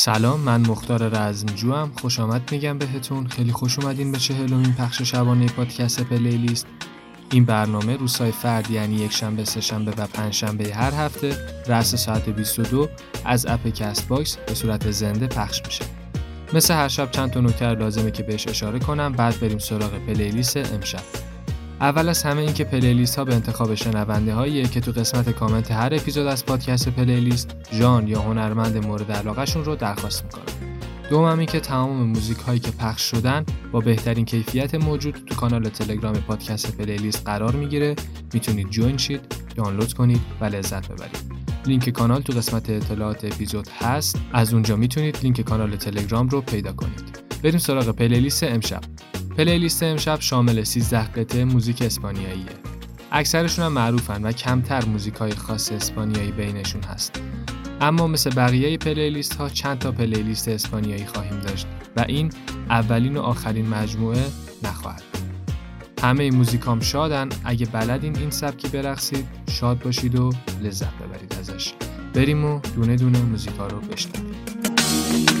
سلام من مختار رزمجو هم خوش آمد میگم بهتون. خیلی خوش اومدین به چهلمین پخش شبانه پادکست پلیلیست. این برنامه روزهای فرد یعنی یک شنبه سه شنبه و پنج شنبه هر هفته رأس ساعت 22 از اپ کست باکس به صورت زنده پخش میشه. مثل هر شب چند تا نکته لازمه که بهش اشاره کنم. بعد بریم سراغ پلیلیست امشب. اول از همه اینکه پلیلیست ها به انتخاب شنونده هاییه که تو قسمت کامنت هر اپیزود از پادکست پلیلیست ژان یا هنرمند مورد علاقهشون رو درخواست می‌کنن دوم این که تمام موزیک هایی که پخش شدن با بهترین کیفیت موجود تو کانال تلگرام پادکست پلیلیست قرار می‌گیره. می‌تونید جوین شید دانلود کنید و لذت ببرید. لینک کانال تو قسمت اطلاعات اپیزود هست. از اونجا می‌تونید لینک کانال تلگرام رو پیدا کنید. بریم سراغ پلیلیست امشب. پلیلیست امشب شامل 13 قطعه موزیک اسپانیاییه. اکثرشون هم معروفن و کمتر موزیک های خاص اسپانیایی بینشون هست. اما مثل بقیه پلیلیست ها چند تا پلیلیست اسپانیایی خواهیم داشت و این اولین و آخرین مجموعه نخواهد. همه موزیکام شادن اگه بلدین این سبکی برقصید شاد باشید و لذت ببرید ازش. بریم و دونه دونه موزیکا رو بشنویم.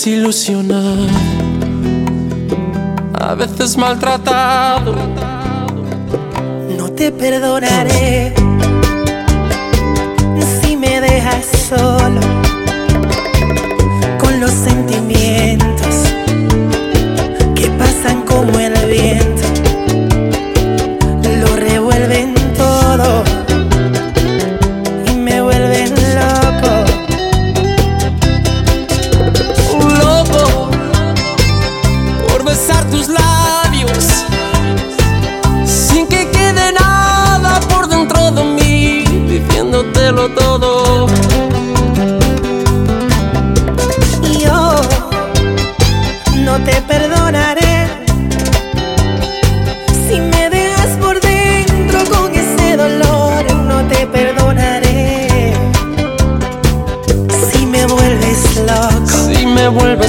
Desilusionado, a veces maltratado. No te perdonaré si me dejas solo con los sentimientos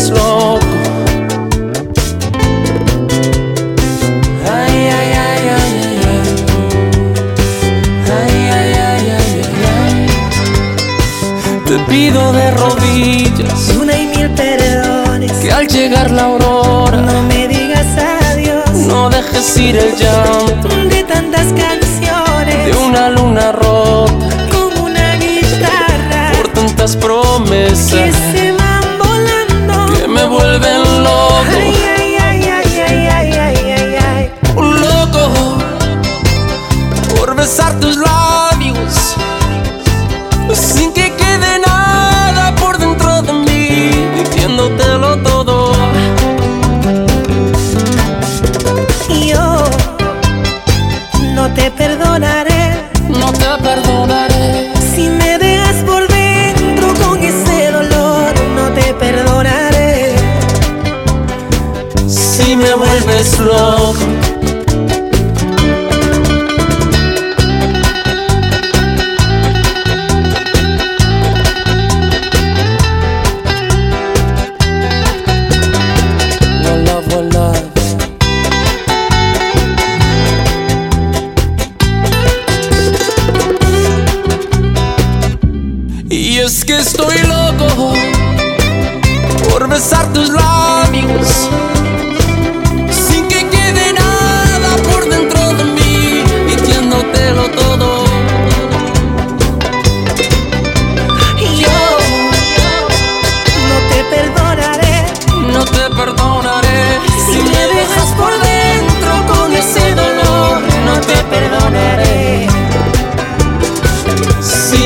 vuelves loco. Ay, ay, ay, ay, ay, ay. Ay, ay, ay, ay, ay, ay. Te pido de rodillas Una y mil perdones. que al llegar la aurora No me digas adiós no dejes ir el llanto de tantas canciones. de una luna rota como una guitarra por tantas promesas se que me vuelven loco.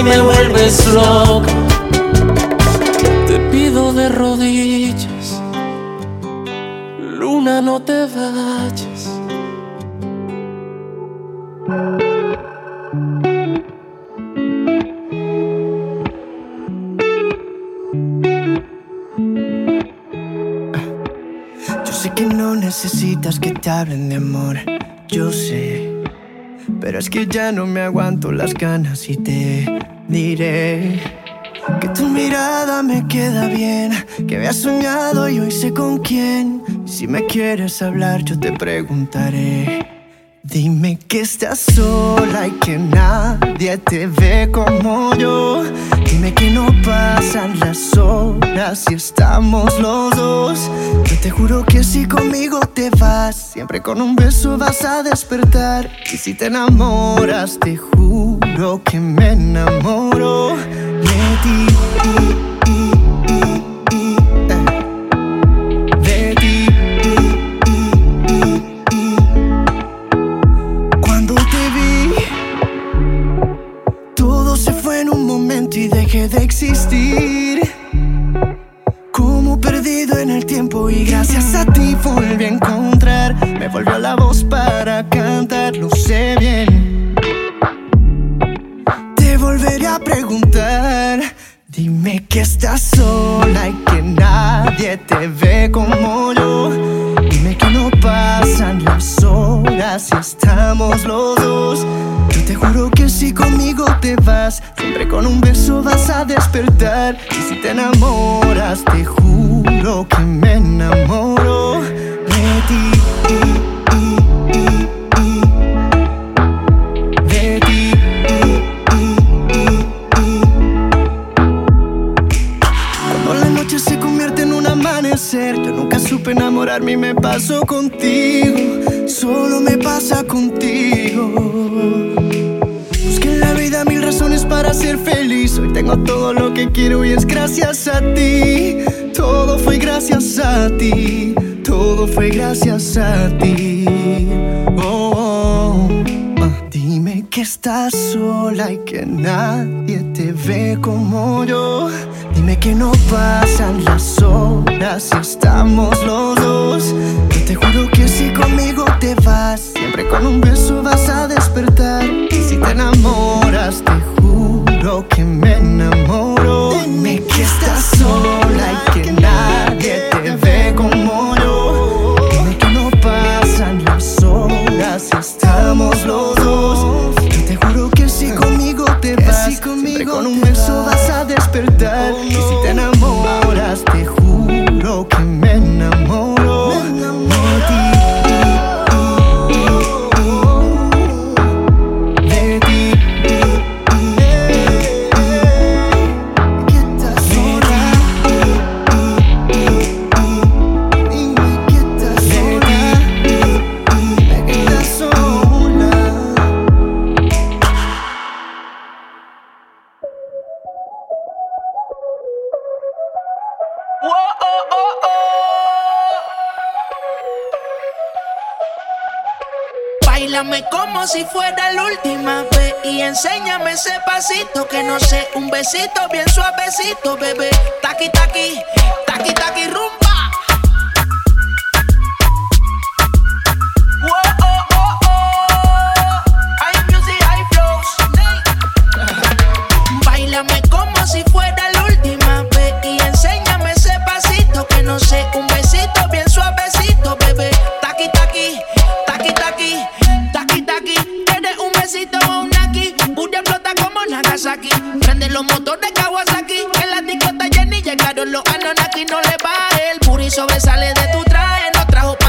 Me vuelves loco. Te pido de rodillas, luna, no te vayas. Yo sé que no necesitas que te hablen de amor, yo sé. Pero es que ya no me aguanto las ganas y te diré que tu mirada me queda bien, que había soñado y hoy sé con quién. Si me quieres hablar, yo te preguntaré. Dime que estás sola y que nadie te ve como yo. Dime que no pasan las horas y estamos los dos. Yo te juro que si conmigo te vas, siempre con un beso vas a despertar. Y si te enamoras, te juro que me enamoro de ti. El tiempo y gracias a ti volví a encontrar. Me volvió la voz para cantar, lo sé bien. Te volveré a preguntar. Dime que estás sola y que nadie te ve como yo. Dime que no pasan las horas y estamos los dos. Yo te juro que si conmigo te vas, siempre con un beso vas a despertar. Y si te enamoras, te juro que me enamoro de ti. De ti. Cuando la noche se convierte en un amanecer, yo nunca supe enamorarme y me paso contigo. Solo me pasa contigo. Busqué en la vida mil razones para ser feliz. Hoy tengo todo lo que quiero y es gracias a ti. Todo fue gracias a ti. Todo fue gracias a ti. Oh, oh. Ah, Dime que estás sola y que nadie te ve como yo. Dime que no pasan las horas, estamos los dos. Yo te juro que si conmigo te vas, siempre con un beso vas a despertar. Y si te enamoras, te juro que me enamoro. Dime que estás sola horas, besito bien suavecito, bebé.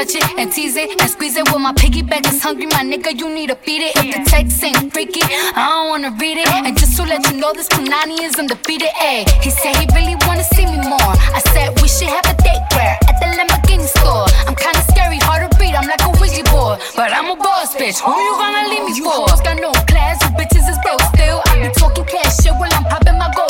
Touch it and tease it and squeeze it. Well, my piggyback is hungry, my nigga. You need to feed it. If the text ain't freaky, I don't wanna read it. And just to let you know, this Punani is undefeated. Ayy, he said he really wanna see me more. I said we should have a date where at the Lamborghini store. I'm kinda scary, hard to read. I'm like a Ouija board, but I'm a boss bitch. Who you gonna leave me for? Hoes got no class, you bitches is broke still. I be talking cash shit while I'm popping my gold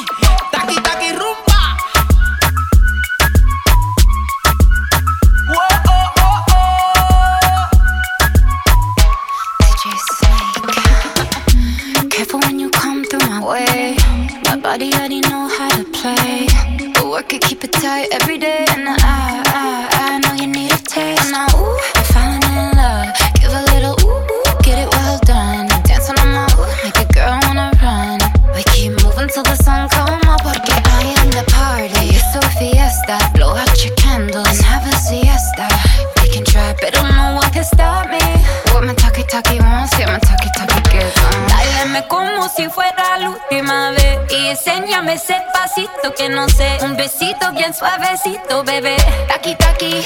suavecito, bebé. Taki, taki,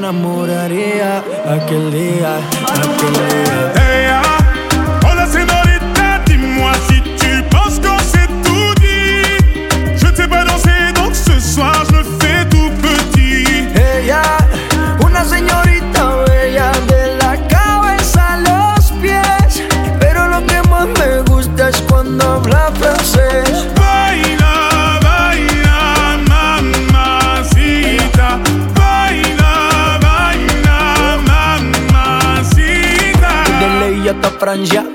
enamoraría aquel día,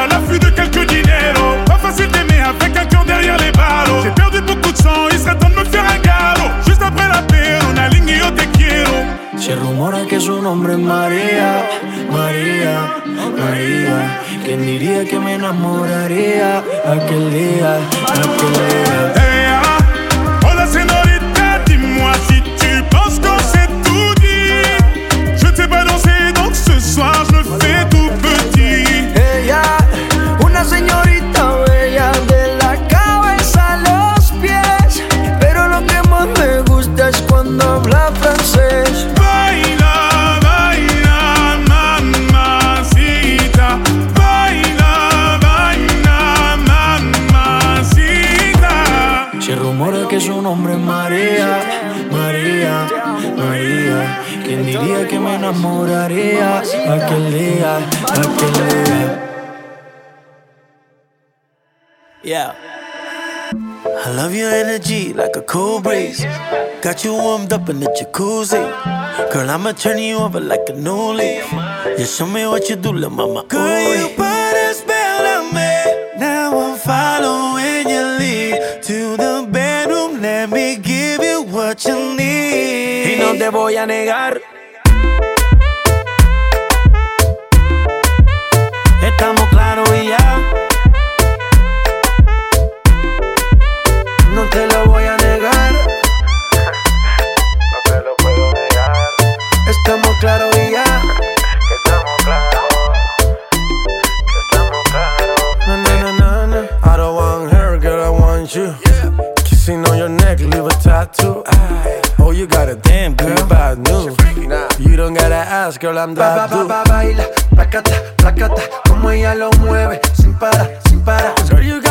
à l'affût, de quelques dinero. Pas facile d'aimer avec un cœur derrière les ballots. J'ai perdu beaucoup de sang, il serait temps de me faire un galop. Juste après la paix, on a ligné yo te quiero. Se rumora que su nombre es María, María, María. ¿Quién diría que me enamoraría aquel día, aquel día? Hey, su nombre es María, María, María. ¿Quién diría que me enamoraría aquel día, aquel día? Yeah. I love your energy like a cool breeze. Got you warmed up in the jacuzzi. Girl, I'ma turn you over like a new leaf. Yeah, show me what you do, little mama. Girl, Y no te voy a negar. You got a damn good bad news. You don't gotta ask, girl, I'm Ba, ba, baila, placata, placata, como ella lo mueve, sin parar, sin parar. Girl, you got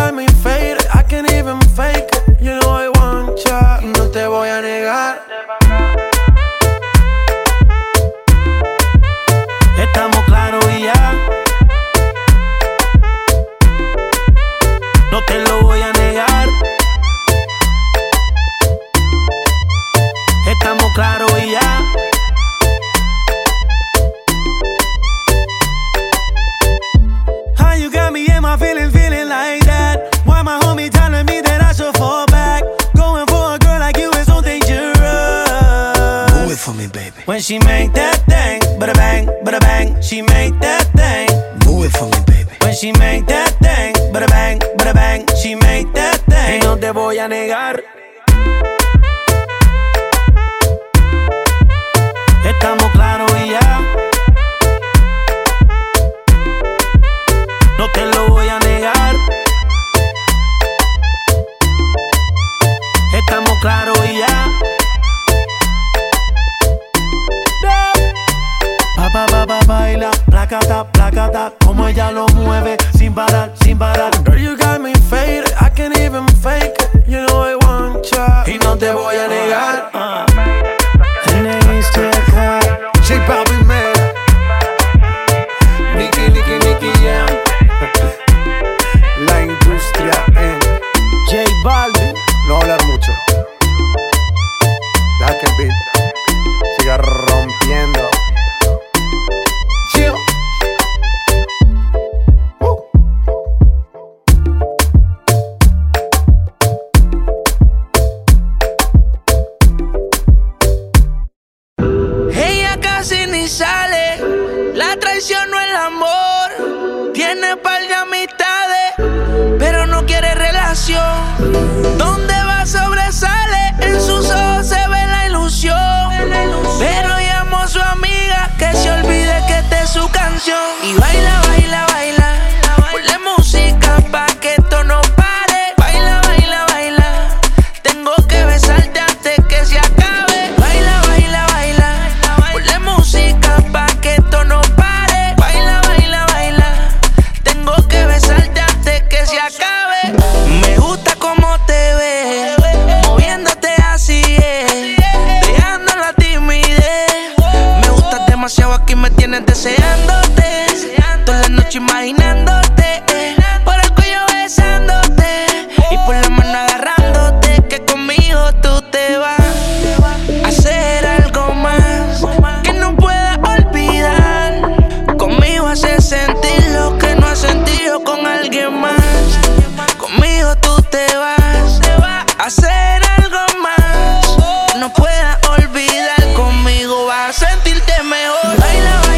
sentirte mejor. Baila,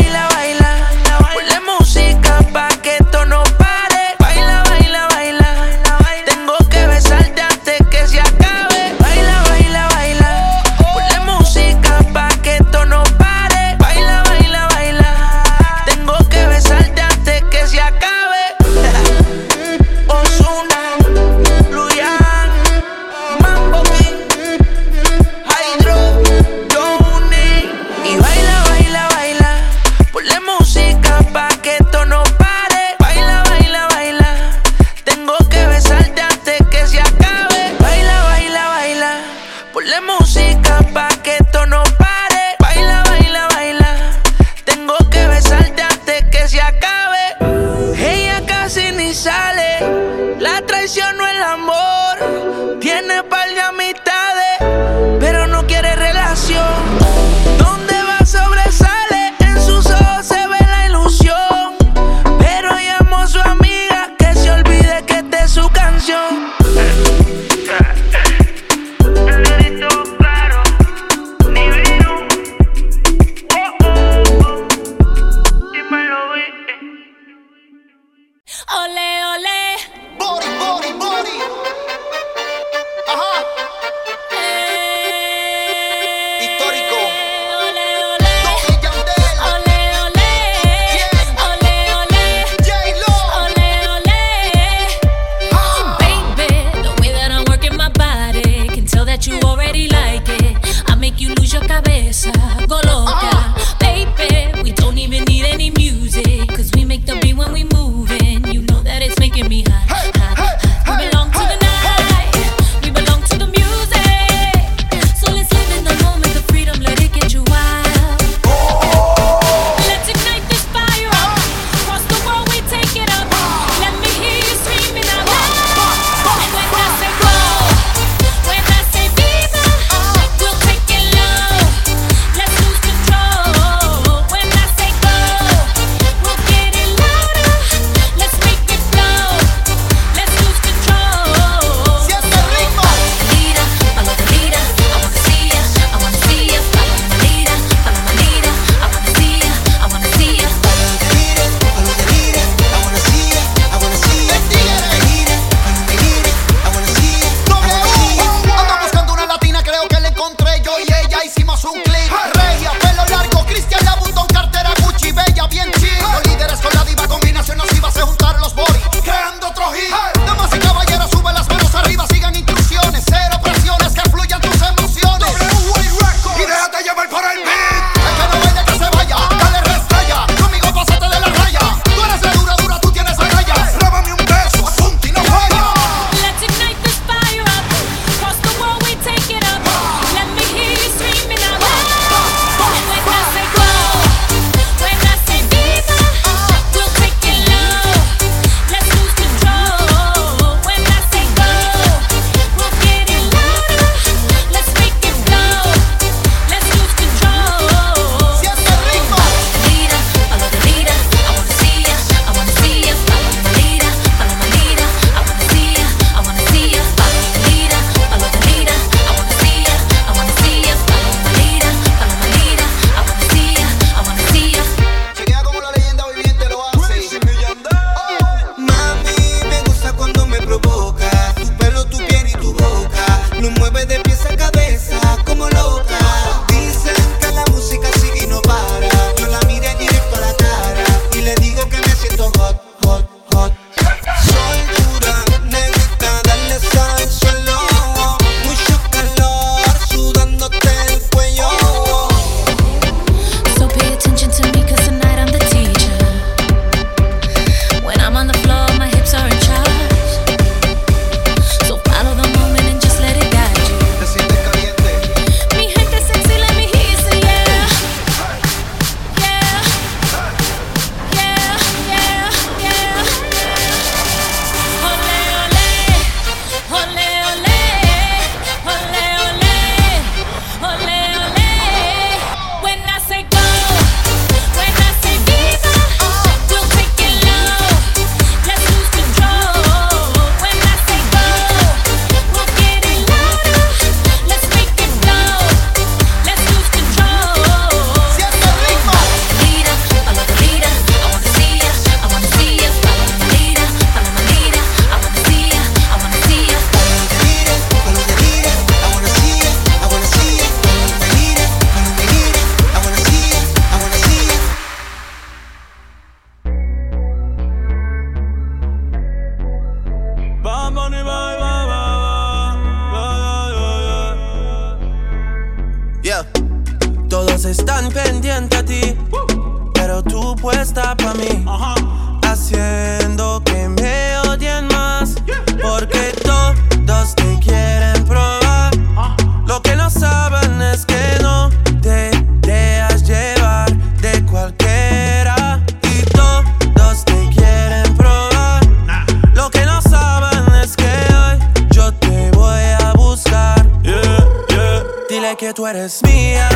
que tú eres mía,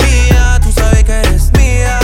mía, tú sabes que eres mía.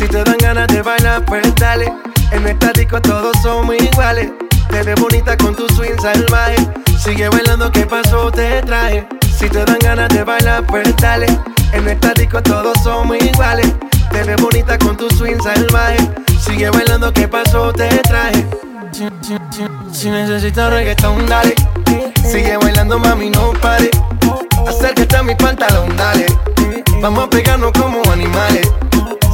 Si te dan ganas de bailar, pues dale. En esta disco todos somos iguales. Te ves bonita con tu swing salvaje. Sigue bailando, ¿qué pasó? Te traje. Si te dan ganas de bailar, pues dale. En esta disco todos somos iguales. Te ves bonita con tu swing salvaje. Sigue bailando, ¿qué pasó? Te traje. Si, si- si- si necesitas reggaetón, dale. Sigue bailando, mami, no pare. Acércate a mi pantalón, dale. Vamos a pegarnos como animales.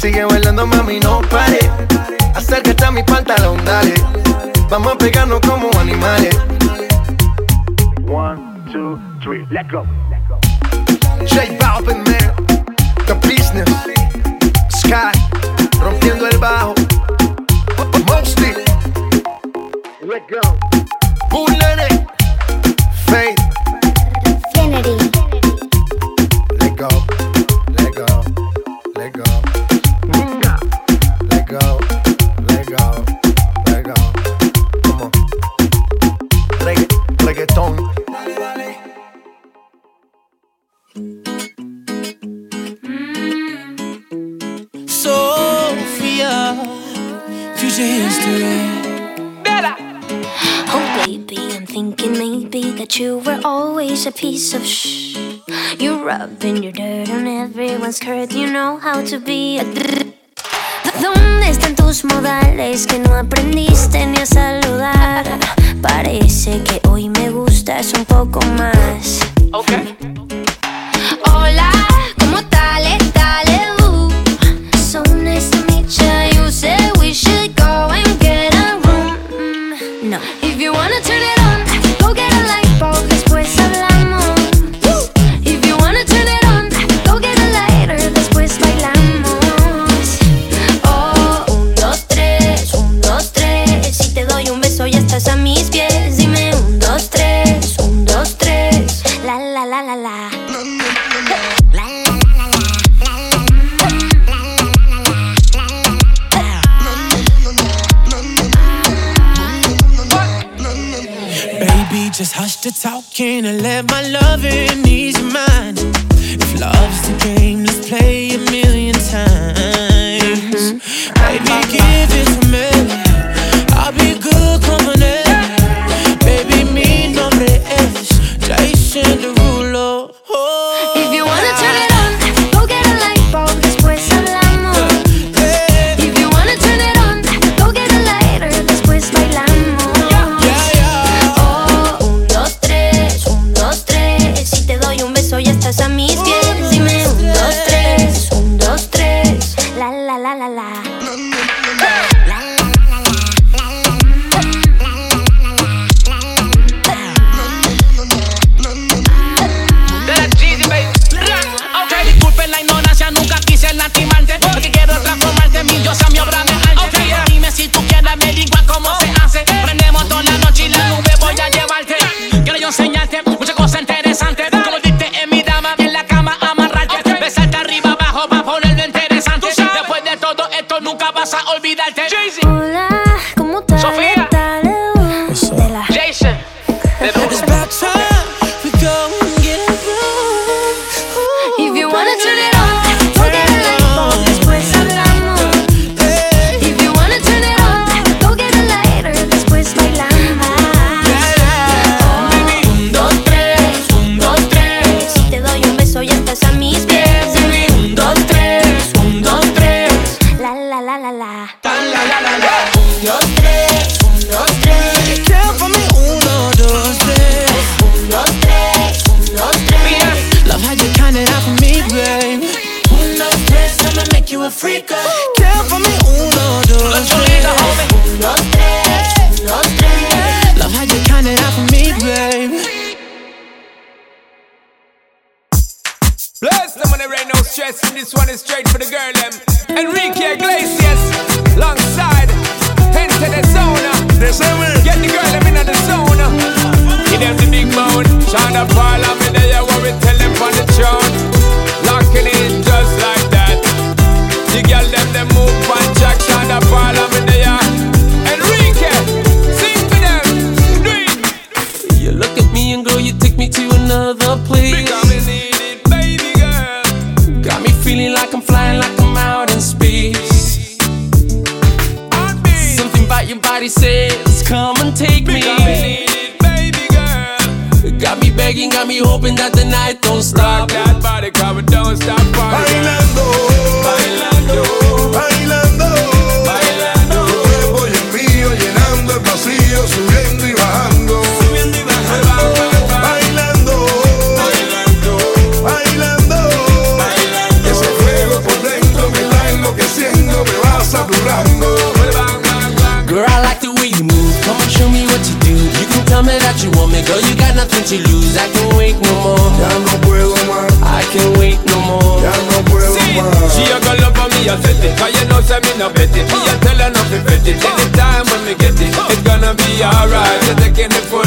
Sigue bailando, mami, no pare. Acércate a mi pantalón, dale. Vamos a pegarnos como animales. One, two, three, let go. J Balvin, man. The business. Sky. Rompiendo el bajo. Mostly. Let go. Bullet. Faith. Infinity. Sophia, future history. Oh, baby, I'm thinking maybe that you were always a piece of shh. You're rubbing your dirt on everyone's skirt. You know how to be a. ¿Dónde están tus modales que no aprendiste ni a saludar? Parece que hoy me gustas un poco más. Hola, ¿cómo and Love how you count it out for me, babe. Un, dos, tres, I'ma make you a freak. Count for me, uno, dos, tres. Un, dos, tres, un, dos, tres. Love how you count it out for me, babe. Bless them on the rain, no stress. And this one is straight for the girl, them. Enrique Iglesias, alongside. Into the zone. Get the girl, them in the zone. Give them the big moan. Shonda Paul, I'm me that you want me, girl, you got nothing to lose. I can't wait no more. Ya no puedo más. I can't wait no more. Ya no puedo See, más. She a girl up on me, I set it. Cause you know, say me no bet it. Me a tell her nothing bet it. Anytime when me get it, it's gonna be alright. You're taking the full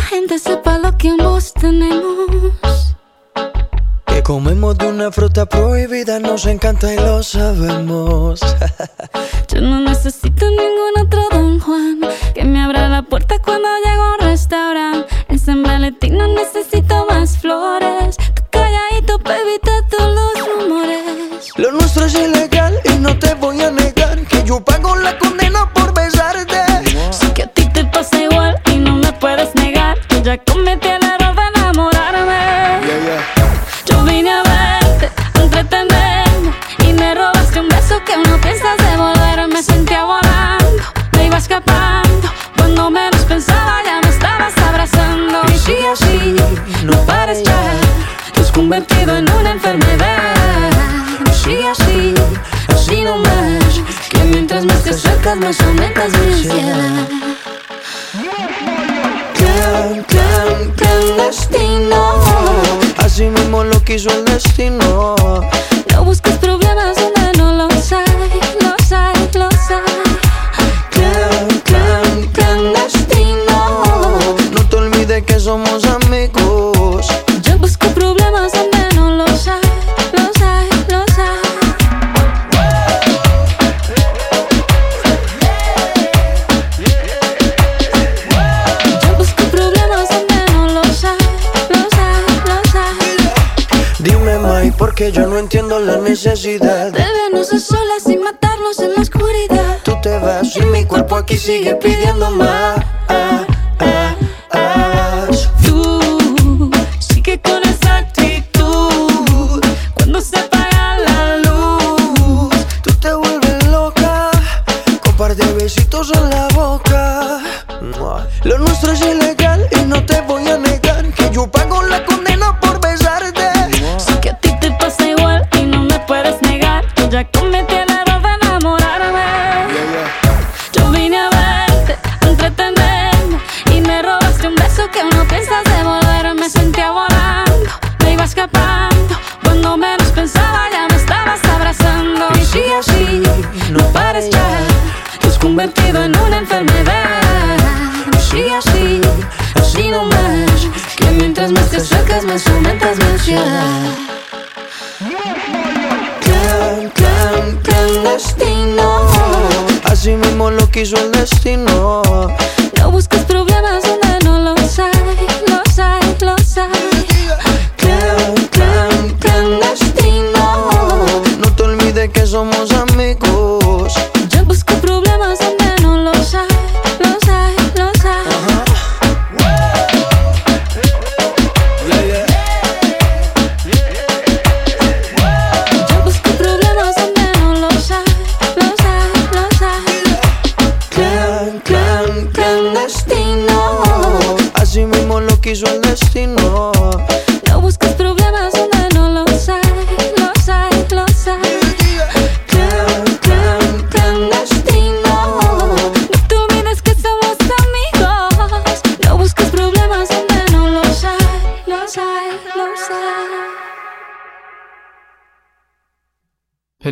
la gente sepa lo que ambos tenemos. Que comemos de una fruta prohibida, nos encanta y lo sabemos. Yo no necesito ningún otro don Juan que me abra la puerta cuando llego a un restaurante. En San Valentín no necesito que yo no entiendo la necesidad De vernos a solas sin matarnos en la oscuridad. Tú te vas y mi cuerpo aquí sigue pidiendo más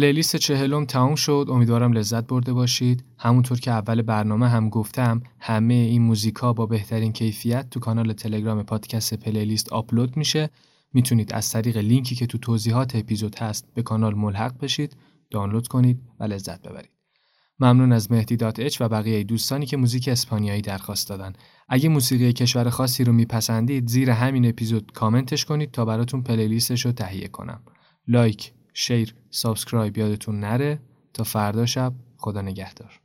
پلیلیست چهلم تمام شد. امیدوارم لذت برده باشید. همونطور که اول برنامه هم گفتم همه این موزیکا با بهترین کیفیت تو کانال تلگرام پادکست پلیلیست آپلود میشه. می‌تونید از طریق لینکی که تو توضیحات اپیزود هست به کانال ملحق بشید دانلود کنید و لذت ببرید. ممنون از مهدی دات اچ و بقیه دوستانی که موزیک اسپانیایی درخواست دادن. اگه موسیقی کشور خاصی رو میپسندید زیر همین اپیزود کامنتش کنید تا براتون پلیلیستش رو تهیه کنم. لایک شیر سابسکرایب یادتون نره. تا فردا شب خدا نگهدار.